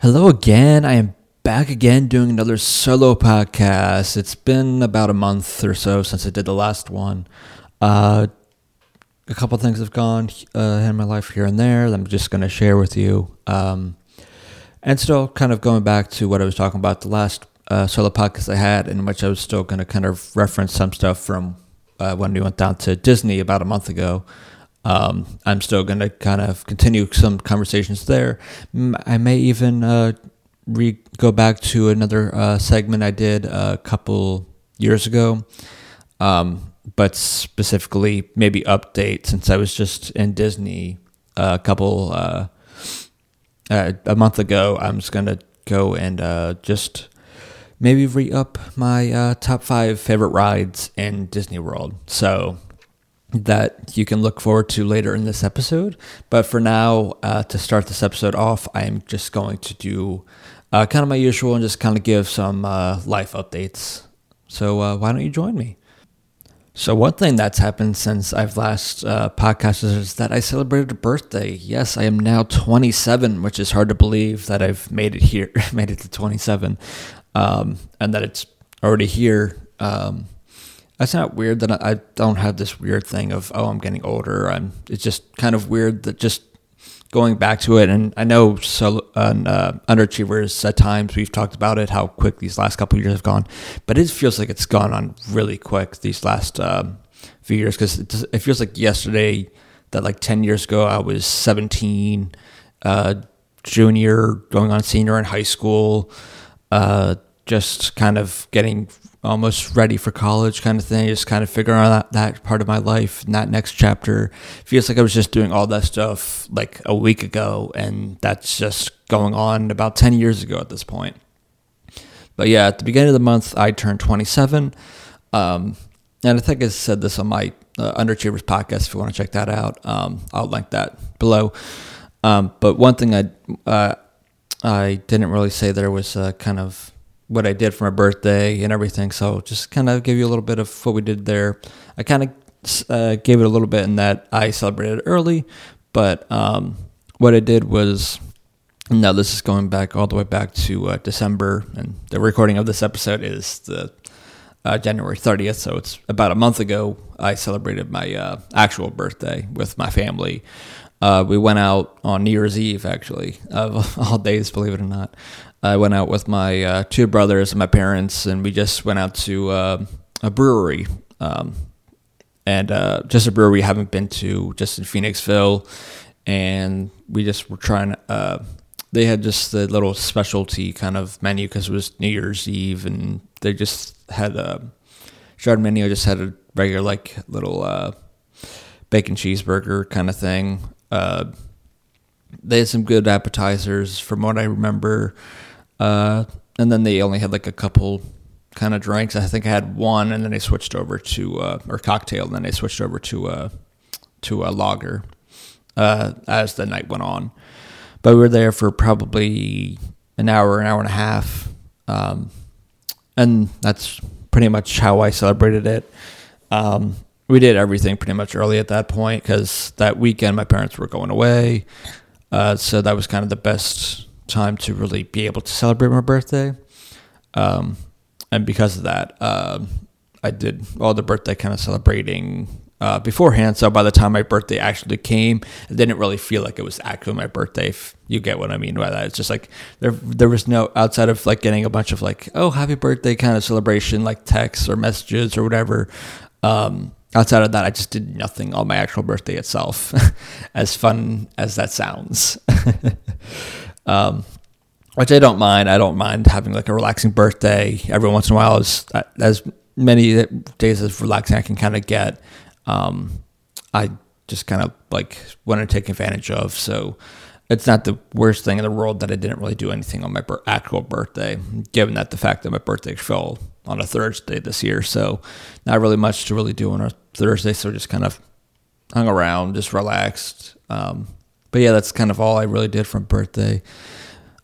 Hello again. I am back again doing another solo podcast. It's been about a month or so since I did the last one. Uh, a couple things have gone uh, in my life here and there that I'm just going to share with you. Um, and still kind of going back to what I was talking about the last uh, solo podcast I had, in which I was still going to kind of reference some stuff from uh, when we went down to Disney about a month ago. Um, I'm still going to kind of continue some conversations there. I may even uh, re- go back to another uh, segment I did a couple years ago, um, but specifically maybe update since I was just in Disney a couple uh, uh a month ago. I'm just going to go and uh, just maybe re up my uh, top five favorite rides in Disney World. So that you can look forward to later in this episode. But for now, uh, to start this episode off, I'm just going to do uh, kind of my usual and just kind of give some uh, life updates. So uh, why don't you join me? So one thing that's happened since I've last uh, podcasted is that I celebrated a birthday. Yes, I am now 27, which is hard to believe that I've made it here, made it to 27, um, and that it's already here. Um, that's not weird that I don't have this weird thing of oh I'm getting older. I'm it's just kind of weird that just going back to it and I know so uh, underachievers at times we've talked about it how quick these last couple years have gone, but it feels like it's gone on really quick these last um, few years because it, it, feels like yesterday that like ten years ago I was 17, uh, junior going on senior in high school. Uh, just kind of getting almost ready for college kind of thing, just kind of figuring out that, that part of my life and that next chapter. Feels like I was just doing all that stuff like a week ago, and that's just going on about 10 years ago at this point. But yeah, at the beginning of the month, I turned 27. Um, and I think I said this on my uh, Underachievers podcast if you want to check that out. Um, I'll link that below. Um, but one thing I uh, I didn't really say there was uh, kind of what I did for my birthday and everything. So just kind of give you a little bit of what we did there. I kind of uh, gave it a little bit in that I celebrated early, but um, what I did was. Now this is going back all the way back to uh, December, and the recording of this episode is the uh, January 30th, so it's about a month ago. I celebrated my uh, actual birthday with my family. Uh, we went out on New Year's Eve, actually, of all days, believe it or not. I went out with my uh, two brothers and my parents, and we just went out to uh, a brewery, um, and uh, just a brewery we haven't been to, just in Phoenixville, and we just were trying. Uh, they had just the little specialty kind of menu because it was New Year's Eve, and they just had a Chardonnay menu. Just had a regular like little uh, bacon cheeseburger kind of thing. Uh, they had some good appetizers from what I remember. Uh, and then they only had like a couple kind of drinks. I think I had one, and then they switched over to uh, or cocktail, and then they switched over to a to a lager uh, as the night went on. But we were there for probably an hour, an hour and a half, um, and that's pretty much how I celebrated it. Um, we did everything pretty much early at that point because that weekend my parents were going away, uh, so that was kind of the best time to really be able to celebrate my birthday. Um, and because of that, uh, I did all the birthday kind of celebrating uh, beforehand. So by the time my birthday actually came, it didn't really feel like it was actually my birthday. If you get what I mean by that, it's just like there there was no outside of like getting a bunch of like oh happy birthday kind of celebration like texts or messages or whatever. Um, outside of that, I just did nothing on my actual birthday itself. as fun as that sounds. um, which I don't mind. I don't mind having like a relaxing birthday every once in a while. As as many days as relaxing I can kind of get. Um, I just kind of like want to take advantage of. So it's not the worst thing in the world that I didn't really do anything on my actual birthday, given that the fact that my birthday fell on a Thursday this year. So not really much to really do on a Thursday. So just kind of hung around, just relaxed. Um, but yeah, that's kind of all I really did for birthday.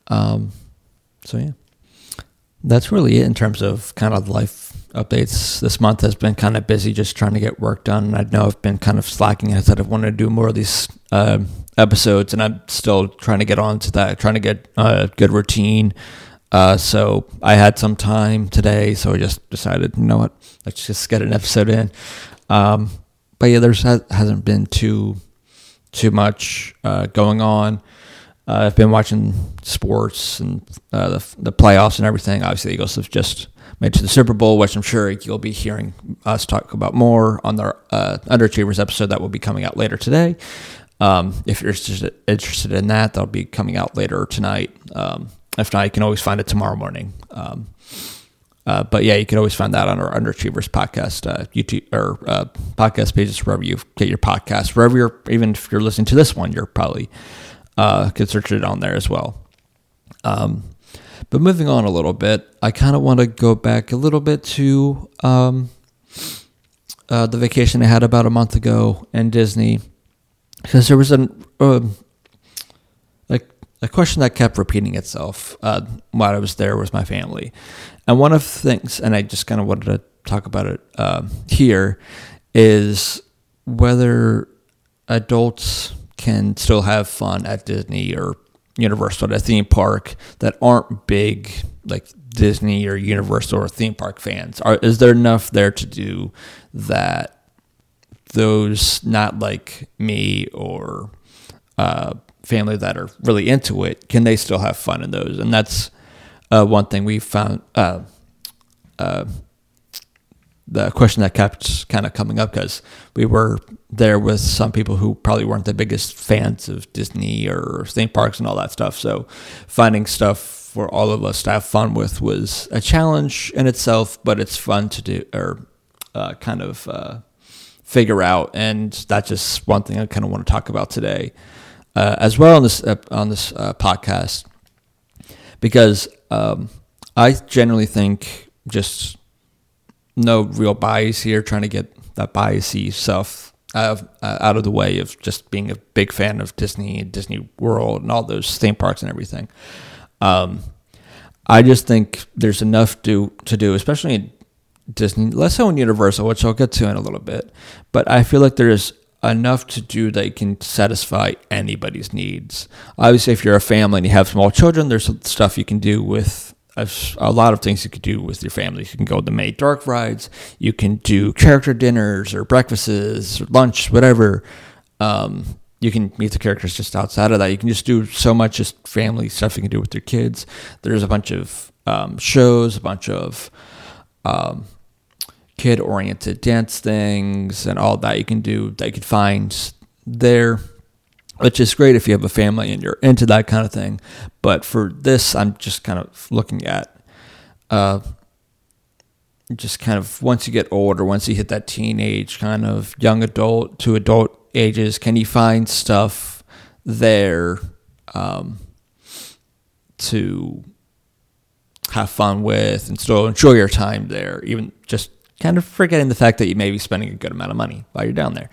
Um, so yeah, that's really it in terms of kind of life updates. This month has been kind of busy, just trying to get work done. I know I've been kind of slacking. I said I wanted to do more of these uh, episodes, and I'm still trying to get on to that, trying to get a good routine. Uh, so I had some time today, so I just decided, you know what, let's just get an episode in. Um, but yeah, there's hasn't been too too much uh, going on. Uh, I've been watching sports and uh, the the playoffs and everything. Obviously, the Eagles have just made to the Super Bowl, which I'm sure you'll be hearing us talk about more on the uh, Underachievers episode that will be coming out later today. Um, if you're interested, interested in that, that'll be coming out later tonight. Um, if not, you can always find it tomorrow morning. Um, uh, but yeah, you can always find that on our Underachievers podcast, uh, YouTube or uh, podcast pages wherever you get your podcast. Wherever you're, even if you're listening to this one, you're probably uh, search it on there as well. Um, but moving on a little bit, I kind of want to go back a little bit to um, uh, the vacation I had about a month ago in Disney because there was an um, a question that kept repeating itself uh, while I was there with my family, and one of the things, and I just kind of wanted to talk about it uh, here, is whether adults can still have fun at Disney or Universal at a theme park that aren't big like Disney or Universal or theme park fans? Are is there enough there to do that those not like me or uh, family that are really into it can they still have fun in those? And that's uh, one thing we found. Uh, uh the question that kept kind of coming up because we were there with some people who probably weren't the biggest fans of Disney or theme parks and all that stuff. So finding stuff for all of us to have fun with was a challenge in itself, but it's fun to do or uh, kind of uh, figure out. And that's just one thing I kind of want to talk about today, uh, as well on this on this uh, podcast, because um, I generally think just no real bias here, trying to get that biasy stuff out of, uh, out of the way of just being a big fan of Disney and Disney World and all those theme parks and everything. Um, I just think there's enough to to do, especially in Disney, less so in Universal, which I'll get to in a little bit. But I feel like there's enough to do that can satisfy anybody's needs. Obviously, if you're a family and you have small children, there's stuff you can do with a lot of things you could do with your family. You can go to the May dark rides. You can do character dinners or breakfasts or lunch, whatever. Um, you can meet the characters just outside of that. You can just do so much just family stuff you can do with your kids. There's a bunch of um, shows, a bunch of um, kid oriented dance things, and all that you can do that you can find there which is great if you have a family and you're into that kind of thing. But for this, I'm just kind of looking at uh, just kind of once you get older, once you hit that teenage kind of young adult to adult ages, can you find stuff there um, to have fun with and still enjoy your time there, even just kind of forgetting the fact that you may be spending a good amount of money while you're down there.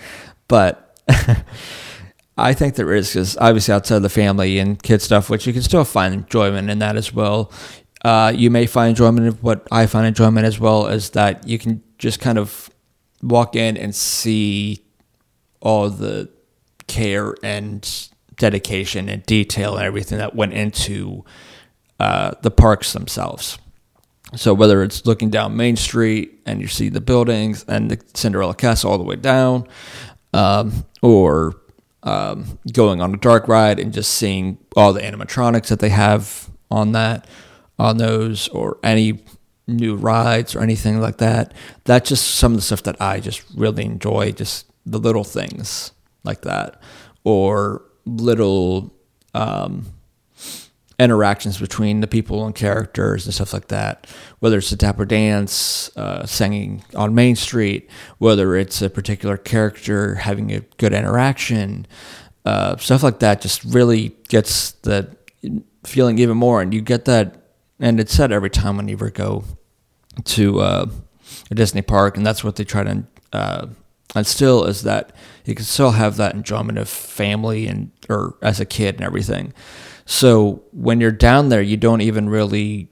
But I think there is because obviously outside of the family and kid stuff, which you can still find enjoyment in that as well. Uh, you may find enjoyment in what I find enjoyment as well is that you can just kind of walk in and see all the care and dedication and detail and everything that went into uh, the parks themselves. So whether it's looking down Main Street and you see the buildings and the Cinderella Castle all the way down, um, or um, going on a dark ride and just seeing all the animatronics that they have on that, on those, or any new rides or anything like that. That's just some of the stuff that I just really enjoy. Just the little things like that, or little um, interactions between the people and characters and stuff like that. Whether it's a dapper dance, uh, singing on Main Street, whether it's a particular character having a good interaction, uh, stuff like that just really gets the feeling even more. And you get that, and it's said every time when you ever go to uh, a Disney park, and that's what they try to uh, still is that you can still have that enjoyment of family and or as a kid and everything. So when you're down there, you don't even really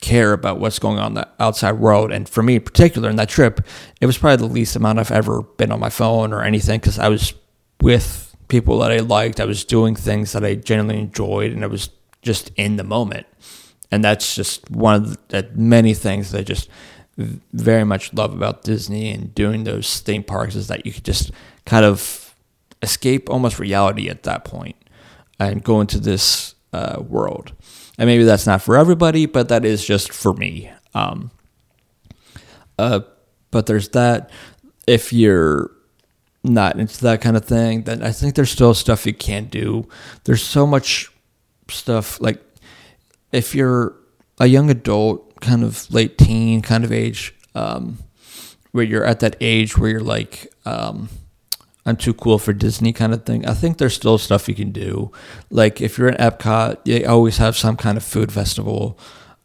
care about what's going on the outside world. And for me, in particular, in that trip, it was probably the least amount I've ever been on my phone or anything because I was with people that I liked. I was doing things that I genuinely enjoyed, and I was just in the moment. And that's just one of the many things that I just very much love about Disney and doing those theme parks is that you could just kind of escape almost reality at that point and go into this uh, world. And maybe that's not for everybody, but that is just for me. Um, uh, but there's that. If you're not into that kind of thing, then I think there's still stuff you can't do. There's so much stuff like if you're a young adult, kind of late teen kind of age, um, where you're at that age where you're like, um, I'm too cool for Disney kind of thing. I think there's still stuff you can do. Like if you're in Epcot, they always have some kind of food festival,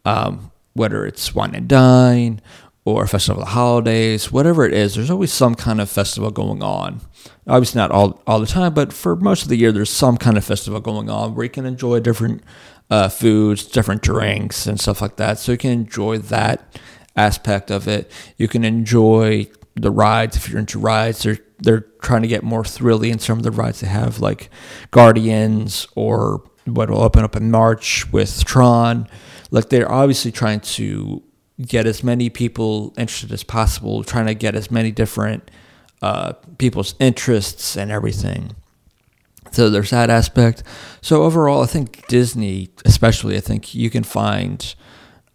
um, whether it's Wine and Dine or festival of the holidays, whatever it is. There's always some kind of festival going on. Obviously not all all the time, but for most of the year, there's some kind of festival going on where you can enjoy different uh, foods, different drinks, and stuff like that. So you can enjoy that aspect of it. You can enjoy the rides if you're into rides. They're trying to get more thrilly in some of the rides they have, like Guardians or what will open up in March with Tron. Like they're obviously trying to get as many people interested as possible, trying to get as many different uh, people's interests and everything. So there's that aspect. So overall, I think Disney, especially, I think you can find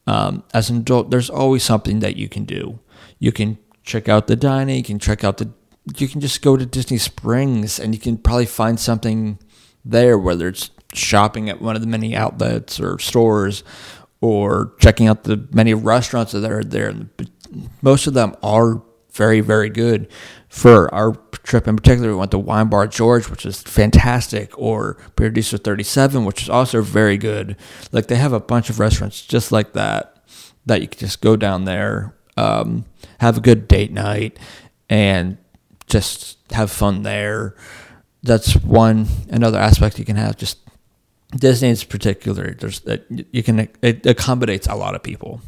um, as an adult, there's always something that you can do. You can check out the dining. You can check out the. You can just go to Disney Springs and you can probably find something there, whether it's shopping at one of the many outlets or stores, or checking out the many restaurants that are there. Most of them are very, very good. For our trip in particular, we went to Wine Bar George, which is fantastic, or Paradiso 37, which is also very good. Like they have a bunch of restaurants just like that that you can just go down there um, have a good date night, and just have fun there. That's one another aspect you can have. Just Disney is particular, there's that you can it accommodates a lot of people,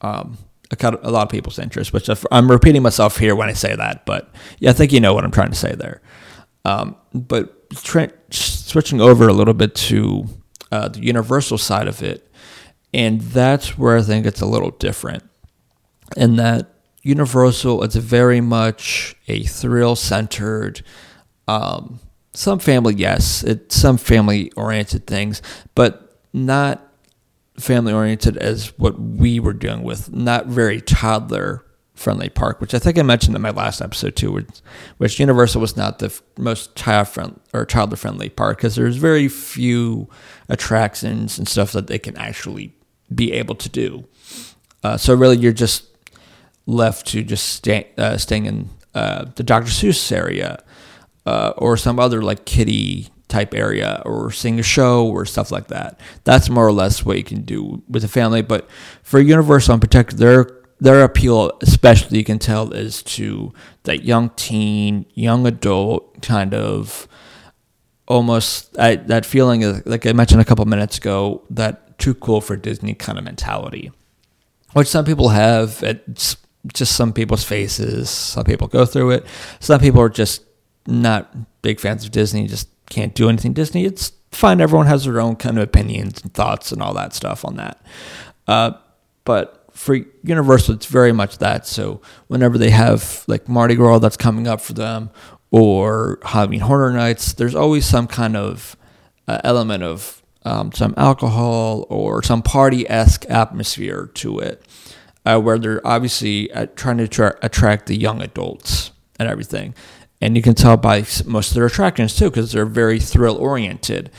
um, a lot of people's interests. Which I'm repeating myself here when I say that, but yeah, I think you know what I'm trying to say there. Um, but tra- switching over a little bit to uh, the Universal side of it, and that's where I think it's a little different in that Universal, it's very much a thrill centered, um, some family, yes, it's some family oriented things, but not family oriented as what we were doing with, not very toddler friendly park, which I think I mentioned in my last episode too, which, which Universal was not the most child friendly or toddler friendly park because there's very few attractions and stuff that they can actually be able to do. Uh, so really, you're just left to just stay, uh, staying in uh, the Dr. Seuss area uh, or some other like kiddie type area or seeing a show or stuff like that. That's more or less what you can do with a family. But for Universal in particular, their their appeal, especially you can tell, is to that young teen, young adult kind of almost I, that feeling of, like I mentioned a couple minutes ago, that too cool for Disney kind of mentality, which some people have. It's just some people's faces. Some people go through it. Some people are just not big fans of Disney, just can't do anything Disney. It's fine. Everyone has their own kind of opinions and thoughts and all that stuff on that. Uh, but for Universal, it's very much that. So whenever they have like Mardi Gras that's coming up for them or Halloween Horror Nights, there's always some kind of uh, element of um, some alcohol or some party esque atmosphere to it uh, where they're obviously uh, trying to tra- attract the young adults and everything. And you can tell by most of their attractions too, because they're very thrill oriented.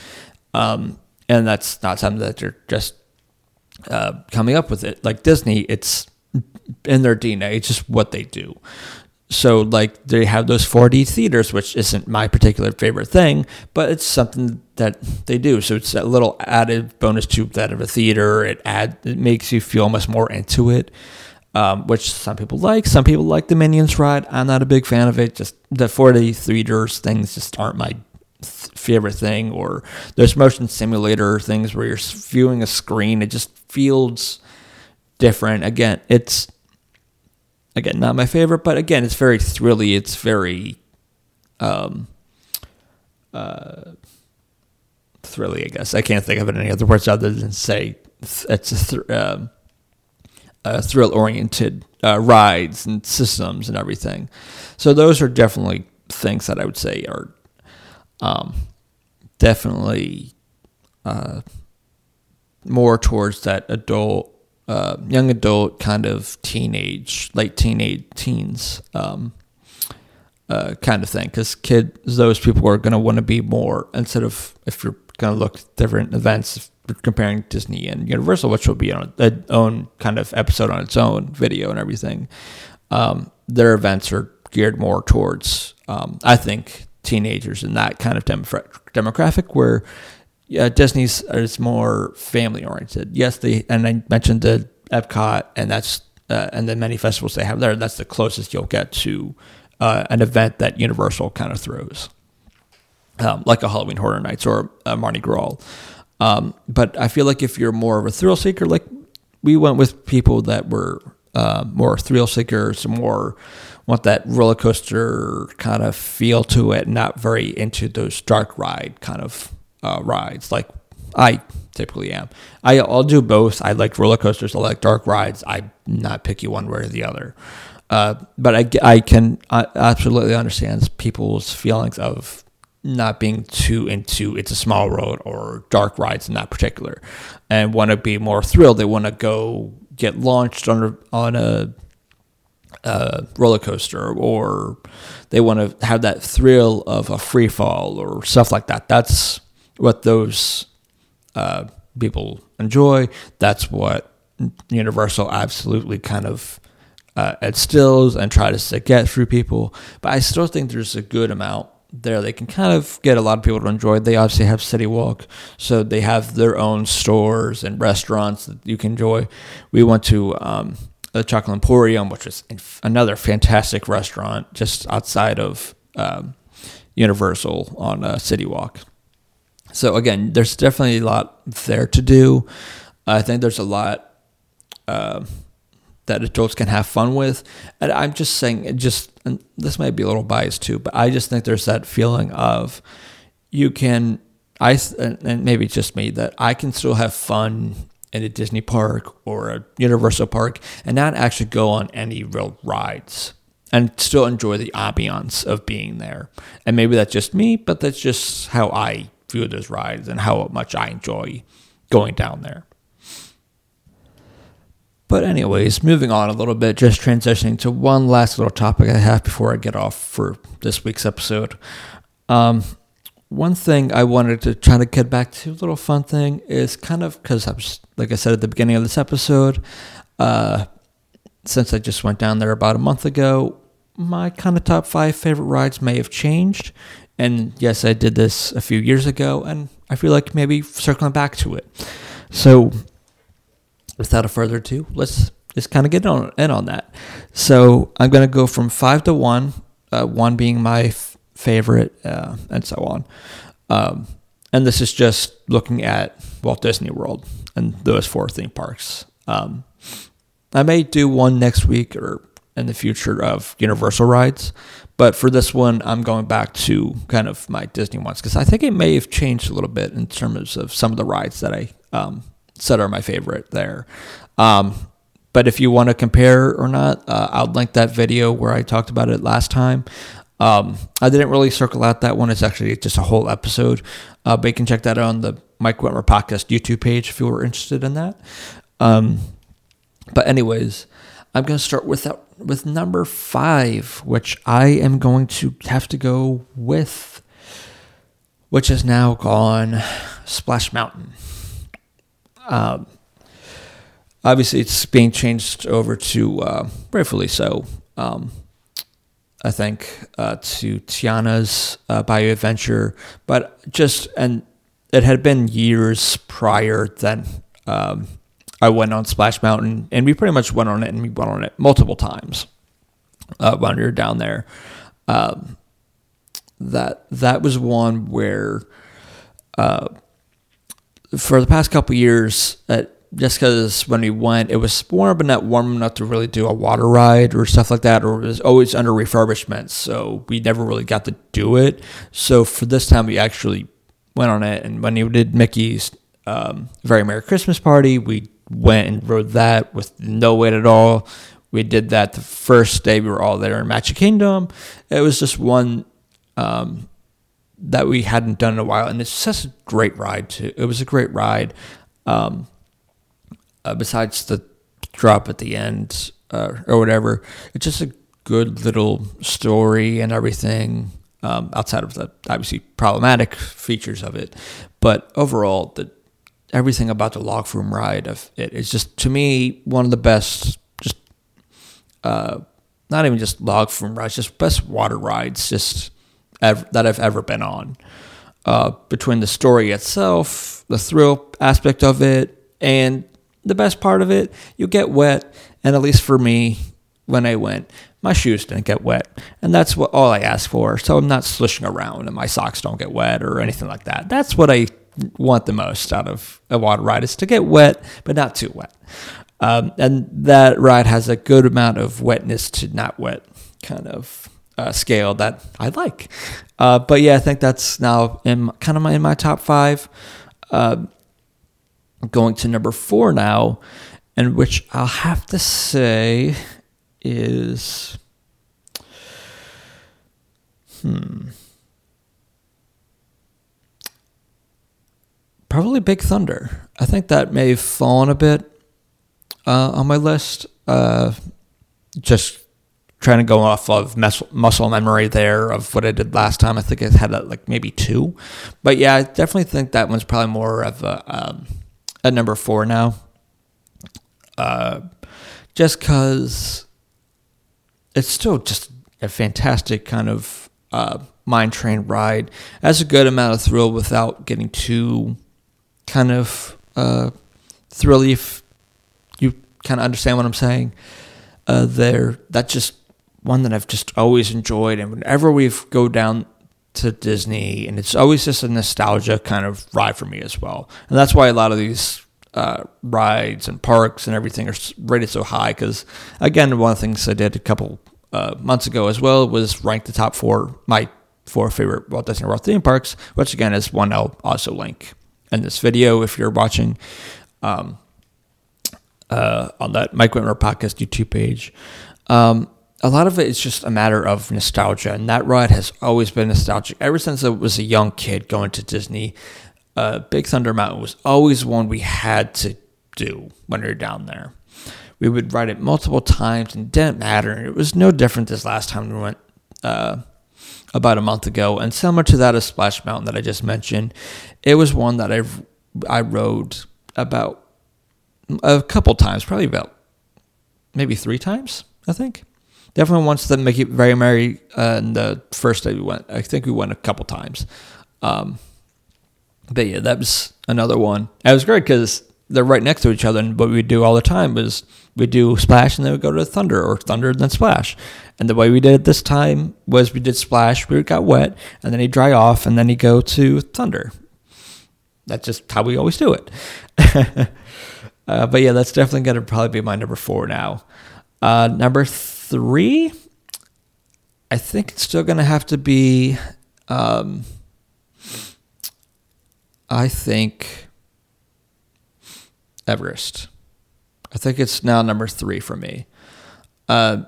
Um, and that's not something that they're just uh, coming up with it. Like Disney, it's in their DNA. It's just what they do so like they have those 4D theaters, which isn't my particular favorite thing, but it's something that they do. So it's a little added bonus to that of a theater. It add it makes you feel much more into it, um, which some people like. Some people like the Minions ride. I'm not a big fan of it. Just the 4D theaters things just aren't my favorite thing. Or those motion simulator things where you're viewing a screen. It just feels different. Again, it's again not my favorite, but again, it's very thrilly. It's very um, uh, thrilly. I guess I can't think of it any other words other than say it's a, th- uh, a thrill oriented uh, rides and systems and everything. So those are definitely things that I would say are um, definitely uh, more towards that adult, uh, young adult kind of teenage, late teenage teens um, uh, kind of thing. Because kids, those people are going to want to be more instead of if you're going to look at different events comparing Disney and Universal, which will be on its own kind of episode on its own video and everything. Um, their events are geared more towards, um, I think, teenagers and that kind of demographic where yeah, Disney's is more family oriented. Yes, they and I mentioned the Epcot and that's uh, and the many festivals they have there. That's the closest you'll get to uh, an event that Universal kind of throws, um, like a Halloween Horror Nights or a Mardi Gras. Um, but I feel like if you're more of a thrill seeker, like we went with people that were uh, more thrill seekers, more want that roller coaster kind of feel to it, not very into those dark ride kind of uh, rides like I typically am. I, I'll do both. I like roller coasters. I like dark rides. I'm not picky one way or the other. Uh, but I, I can absolutely understand people's feelings of not being too into it's a small road or dark rides in that particular and want to be more thrilled. They want to go get launched on a, on a uh, roller coaster or they want to have that thrill of a free fall or stuff like that. That's what those uh, people enjoy. That's what Universal absolutely kind of uh, instills and tries to get through people. But I still think there's a good amount there. They can kind of get a lot of people to enjoy. They obviously have City Walk, so they have their own stores and restaurants that you can enjoy. We went to um, the Chocolate Emporium, which is another fantastic restaurant just outside of um, Universal on uh, City Walk. So again, there's definitely a lot there to do. I think there's a lot uh, that adults can have fun with, and I'm just saying, it just this might be a little biased too, but I just think there's that feeling of you can I and maybe just me that I can still have fun in a Disney park or a Universal park and not actually go on any real rides and still enjoy the ambiance of being there. And maybe that's just me, but that's just how I view of those rides and how much I enjoy going down there. But, anyways, moving on a little bit, just transitioning to one last little topic I have before I get off for this week's episode. Um, one thing I wanted to try to get back to, a little fun thing, is kind of because I was, like I said at the beginning of this episode, uh, since I just went down there about a month ago, my kind of top five favorite rides may have changed. And yes, I did this a few years ago, and I feel like maybe circling back to it. So, without a further ado, let's just kind of get on in on that. So, I'm going to go from five to one, uh, one being my favorite, uh, and so on. Um, and this is just looking at Walt Disney World and those four theme parks. Um, I may do one next week or in the future of Universal rides, but for this one, I'm going back to kind of my Disney ones because I think it may have changed a little bit in terms of some of the rides that I um, said are my favorite there. Um, but if you want to compare or not, uh, I'll link that video where I talked about it last time. Um, I didn't really circle out that one. It's actually just a whole episode. Uh, but you can check that out on the Mike Whitmer podcast YouTube page if you were interested in that. Um, but anyways, I'm going to start with that, with number five, which I am going to have to go with, which is now gone Splash Mountain. Um, obviously, it's being changed over to, uh, rightfully so, um, I think, uh, to Tiana's uh, Bayou Adventure, but just, and it had been years prior than um, I went on Splash Mountain, and we pretty much went on it, and we went on it multiple times uh, when we were down there. Um, that that was one where, uh, for the past couple years, at just because when we went, it was warm, but not warm enough to really do a water ride or stuff like that, or it was always under refurbishment. So we never really got to do it. So for this time, we actually went on it. And when we did Mickey's um, Very Merry Christmas Party, we went and rode that with no wait at all. We did that the first day we were all there in Magic Kingdom. It was just one um, that we hadn't done in a while, and it's such a great ride too. It was a great ride. Um, uh, besides the drop at the end uh, or whatever, it's just a good little story and everything. Um, outside of the obviously problematic features of it, but overall, the everything about the log flume ride of it is just to me one of the best. Just uh, not even just log flume rides, just best water rides, just ever, that I've ever been on. Uh, between the story itself, the thrill aspect of it, and the best part of it, you get wet. And at least for me, when I went, my shoes didn't get wet. And that's what all I ask for. So I'm not slushing around and my socks don't get wet or anything like that. That's what I want the most out of a water ride is to get wet, but not too wet. Um, and that ride has a good amount of wetness to not wet kind of uh, scale that I like. Uh, but yeah, I think that's now in kind of my, in my top five. Uh, going to number four now, and which I'll have to say is hmm probably Big Thunder. I think that may have fallen a bit uh, on my list. Uh, just trying to go off of muscle memory there of what I did last time. I think I had like maybe two, but yeah, I definitely think that one's probably more of a um, at number four now. Uh, just because it's still just a fantastic kind of uh, mine train ride. That's a good amount of thrill without getting too kind of uh, thrilly. If you kind of understand what I'm saying, uh, there that's just one that I've just always enjoyed. And whenever we go down to Disney, and it's always just a nostalgia kind of ride for me as well. And that's why a lot of these uh, rides and parks and everything are rated so high. Because again, one of the things I did a couple uh, months ago as well was rank the top four my four favorite Walt Disney World theme parks, which again is one I'll also link in this video if you're watching um, uh, on that Mike Whitmer podcast YouTube page. Um, a lot of it is just a matter of nostalgia, and that ride has always been nostalgic ever since I was a young kid going to Disney. Uh, Big Thunder Mountain was always one we had to do when we were down there. We would ride it multiple times, and it didn't matter. It was no different this last time we went uh, about a month ago, and similar to that of Splash Mountain that I just mentioned, it was one that I I rode about a couple times, probably about maybe three times, I think definitely to Mickey's very merry. Uh, and the first day we went, I think we went a couple times. Um, but yeah, that was another one. It was great because they're right next to each other. And what we do all the time is we do splash and then we go to thunder or thunder and then splash. And the way we did it this time was we did splash, we got wet, and then he dry off, and then he go to thunder. That's just how we always do it. uh, but yeah, that's definitely going to probably be my number four now. Uh, number three, I think it's still going to have to be. Um, I think Everest. I think it's now number three for me. Uh,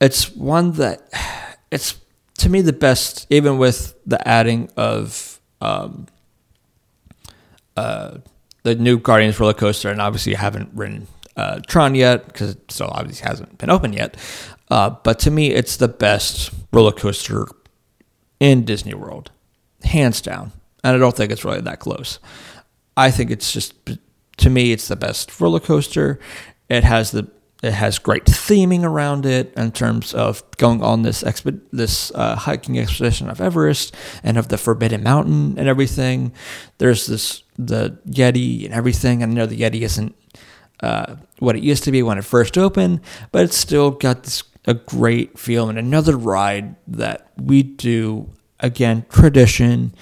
it's one that it's to me the best, even with the adding of um, uh, the new Guardians roller coaster, and obviously I haven't ridden uh, Tron yet because it still obviously hasn't been open yet. Uh, but to me, it's the best roller coaster in Disney World, hands down. And I don't think it's really that close. I think it's just to me, it's the best roller coaster. It has the it has great theming around it in terms of going on this exp- this uh, hiking expedition of Everest and of the Forbidden Mountain and everything. There's this the Yeti and everything. I know the Yeti isn't uh, what it used to be when it first opened, but it's still got this a great feel and another ride that we do again tradition.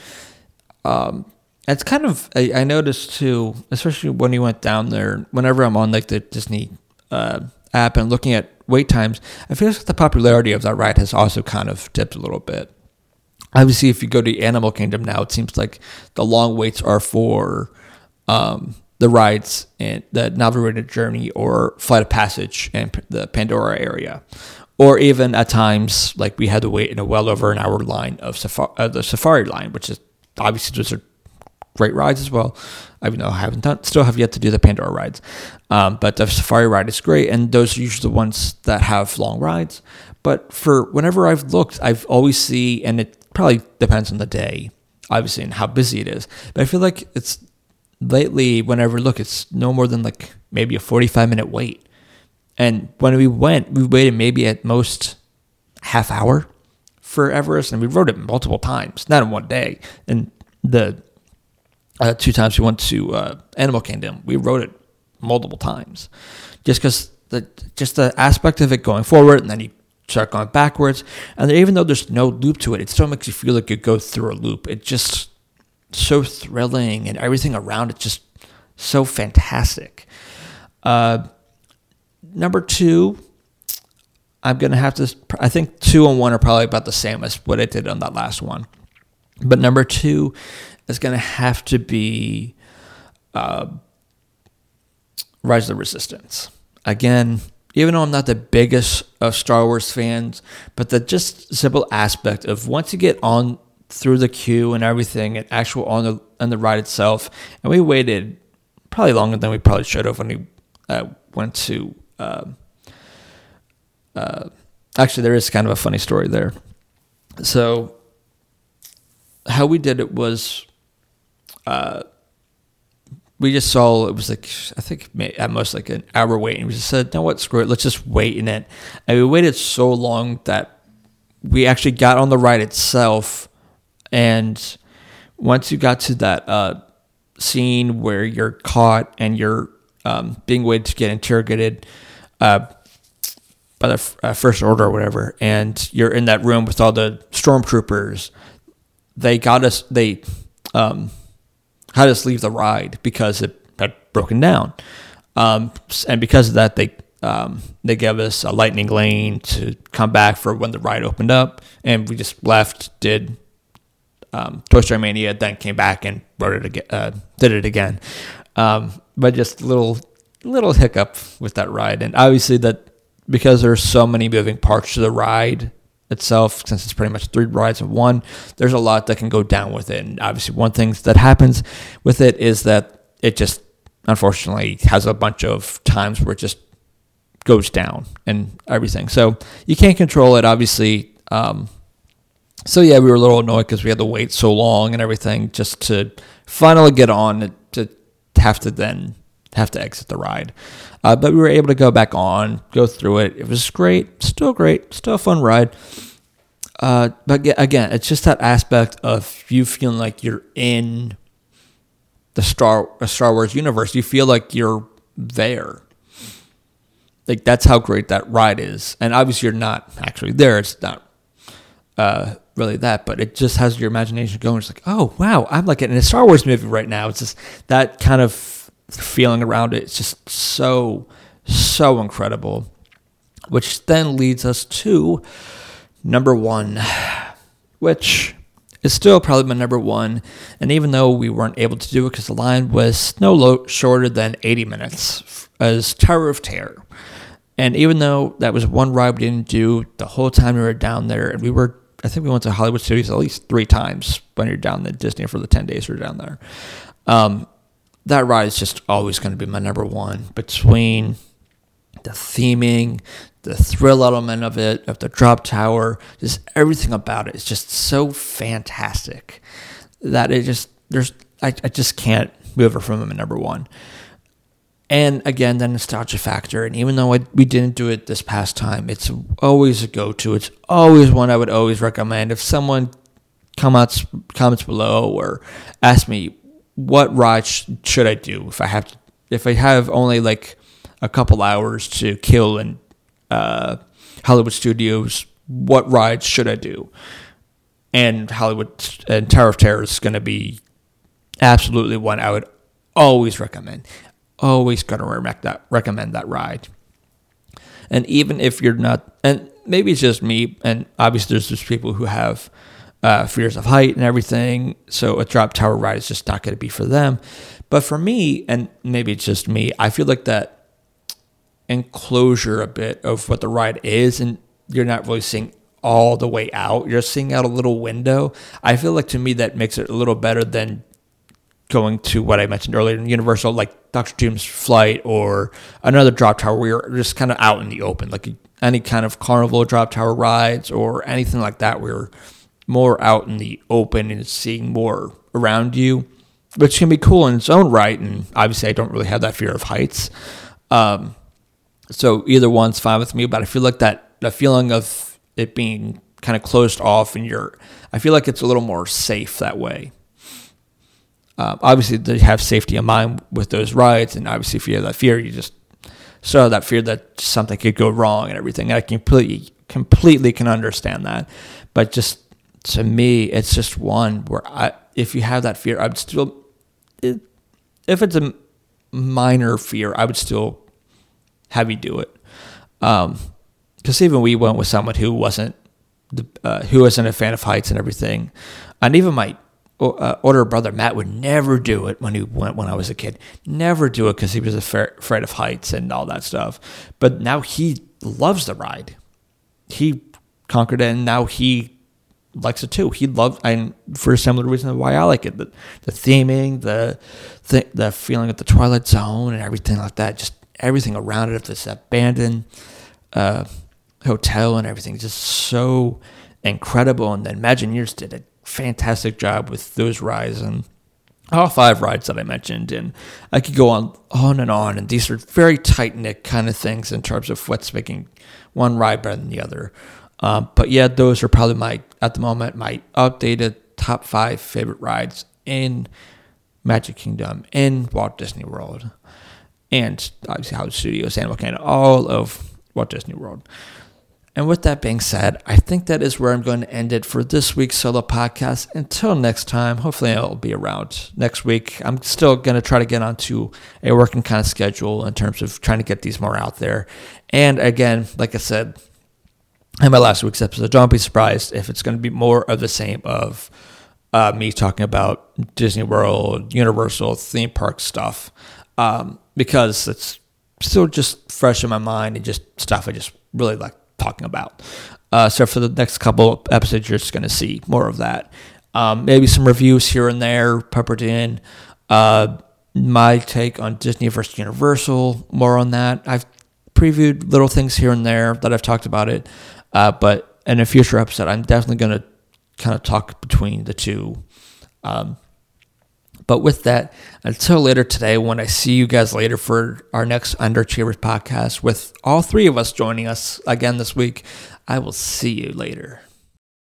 Um, it's kind of I, I, noticed too, especially when you went down there. Whenever I'm on like the Disney uh, app and looking at wait times, I feel like the popularity of that ride has also kind of dipped a little bit. Obviously, if you go to Animal Kingdom now, it seems like the long waits are for um, the rides in the Na'vi River Journey or Flight of Passage and the Pandora area. Or even at times, like we had to wait in a well over an hour line of safari, uh, the Safari line, which is obviously those are great rides as well. I though I haven't done, still have yet to do the Pandora rides, um, but the Safari ride is great, and those are usually the ones that have long rides. But for whenever I've looked, I've always see, and it probably depends on the day, obviously, and how busy it is. But I feel like it's lately, whenever I look, it's no more than like maybe a 45 minute wait. And when we went, we waited maybe at most half hour for Everest, and we rode it multiple times, not in one day. And the uh, two times we went to uh, Animal Kingdom, we wrote it multiple times, just because the just the aspect of it going forward, and then you start going backwards. And even though there's no loop to it, it still makes you feel like you go through a loop. It's just so thrilling, and everything around it just so fantastic. Uh, number two, I'm gonna have to. I think two and one are probably about the same as what I did on that last one. But number two is gonna have to be uh, Rise of the Resistance. Again, even though I'm not the biggest of Star Wars fans, but the just simple aspect of once you get on through the queue and everything, and actual on the on the ride itself, and we waited probably longer than we probably should have when we uh, went to. Uh, uh, actually, there is kind of a funny story there. So, how we did it was, we just saw it was like I think at most like an hour waiting. We just said, "No, what? Screw it. Let's just wait in it." And we waited so long that we actually got on the ride itself, and once you got to that uh, scene where you're caught and you're um, being waited to get interrogated uh, by the f- uh, first order or whatever, and you're in that room with all the stormtroopers, they got us. They um, had us leave the ride because it had broken down. Um, and because of that, they um, they gave us a lightning lane to come back for when the ride opened up, and we just left, did um, Toy Story Mania, then came back and wrote it again, uh, did it again. Um, but just a little little hiccup with that ride, and obviously that because there's so many moving parts to the ride, itself, since it's pretty much three rides in one, there's a lot that can go down with it. And obviously, one thing that happens with it is that it just unfortunately has a bunch of times where it just goes down and everything. So you can't control it, obviously. Um, so yeah, we were a little annoyed because we had to wait so long and everything just to finally get on to have to then have to exit the ride. Uh, but we were able to go back on, go through it. It was great, still great, still a fun ride. Uh, but again, it's just that aspect of you feeling like you're in the Star Star Wars universe. You feel like you're there. Like that's how great that ride is. And obviously, you're not actually there. It's not uh, really that, but it just has your imagination going. It's like, oh wow, I'm like in a Star Wars movie right now. It's just that kind of feeling around it. It's just so, so incredible. Which then leads us to number one, which is still probably my number one. And even though we weren't able to do it because the line was no low, shorter than 80 minutes, as Tower of Terror. And even though that was one ride we didn't do the whole time we were down there, and we were, I think we went to Hollywood Studios at least three times when you're down at Disney for the 10 days we are down there. Um, that ride is just always going to be my number one between the theming, the thrill element of it, of the drop tower, just everything about it is just so fantastic that it just there's I, I just can't move it from my number one. And again, the nostalgia factor. And even though I, we didn't do it this past time, it's always a go to. It's always one I would always recommend. If someone comments comments below or ask me what ride sh- should I do if I have to, if I have only like a couple hours to kill in uh, Hollywood Studios? What rides should I do? And Hollywood and Tower of Terror is going to be absolutely one I would always recommend. Always going to recommend that ride. And even if you're not, and maybe it's just me, and obviously there's just people who have uh, fears of height and everything, so a drop tower ride is just not going to be for them. But for me, and maybe it's just me, I feel like that enclosure a bit of what the ride is, and you're not really seeing all the way out. You're seeing out a little window. I feel like to me that makes it a little better than going to what I mentioned earlier in Universal, like Doctor Doom's flight or another drop tower where you're just kind of out in the open, like any kind of carnival drop tower rides or anything like that, where more out in the open and seeing more around you, which can be cool in its own right. And obviously, I don't really have that fear of heights. Um, so either one's fine with me, but I feel like that the feeling of it being kind of closed off and you're, I feel like it's a little more safe that way. Uh, obviously, they have safety in mind with those rides, and obviously, if you have that fear, you just so that fear that something could go wrong and everything. I completely, completely can understand that, but just to me, it's just one where I, if you have that fear, I'd still, it, if it's a minor fear, I would still have you do it. Um, because even we went with someone who wasn't the, uh, who wasn't a fan of heights and everything, and even my uh, older brother Matt would never do it when he went when I was a kid. Never do it because he was afraid of heights and all that stuff. But now he loves the ride. He conquered it, and now he likes it too. He loves, and for a similar reason why I like it, the, the theming, the, the the feeling of the Twilight Zone, and everything like that. Just everything around it. of This abandoned uh, hotel and everything, just so incredible. And then Imagineers did a fantastic job with those rides and all five rides that I mentioned. And I could go on on and on. And these are very tight knit kind of things in terms of what's making one ride better than the other. Um, but yeah, those are probably my at the moment my updated top five favorite rides in Magic Kingdom in Walt Disney World, and obviously Hollywood Studios, Animal Kingdom, all of Walt Disney World. And with that being said, I think that is where I'm going to end it for this week's solo podcast. Until next time, hopefully I'll be around next week. I'm still going to try to get onto a working kind of schedule in terms of trying to get these more out there. And again, like I said in my last week's episode, don't be surprised if it's going to be more of the same of uh, me talking about Disney World, Universal, theme park stuff, um, because it's still just fresh in my mind and just stuff I just really like talking about. Uh, so for the next couple episodes, you're just going to see more of that. Um, maybe some reviews here and there peppered in. Uh, my take on Disney versus Universal, more on that. I've previewed little things here and there that I've talked about it, uh, but in a future episode, I'm definitely going to kind of talk between the two. Um, but with that, until later today, when I see you guys later for our next Underachievers podcast, with all three of us joining us again this week, I will see you later.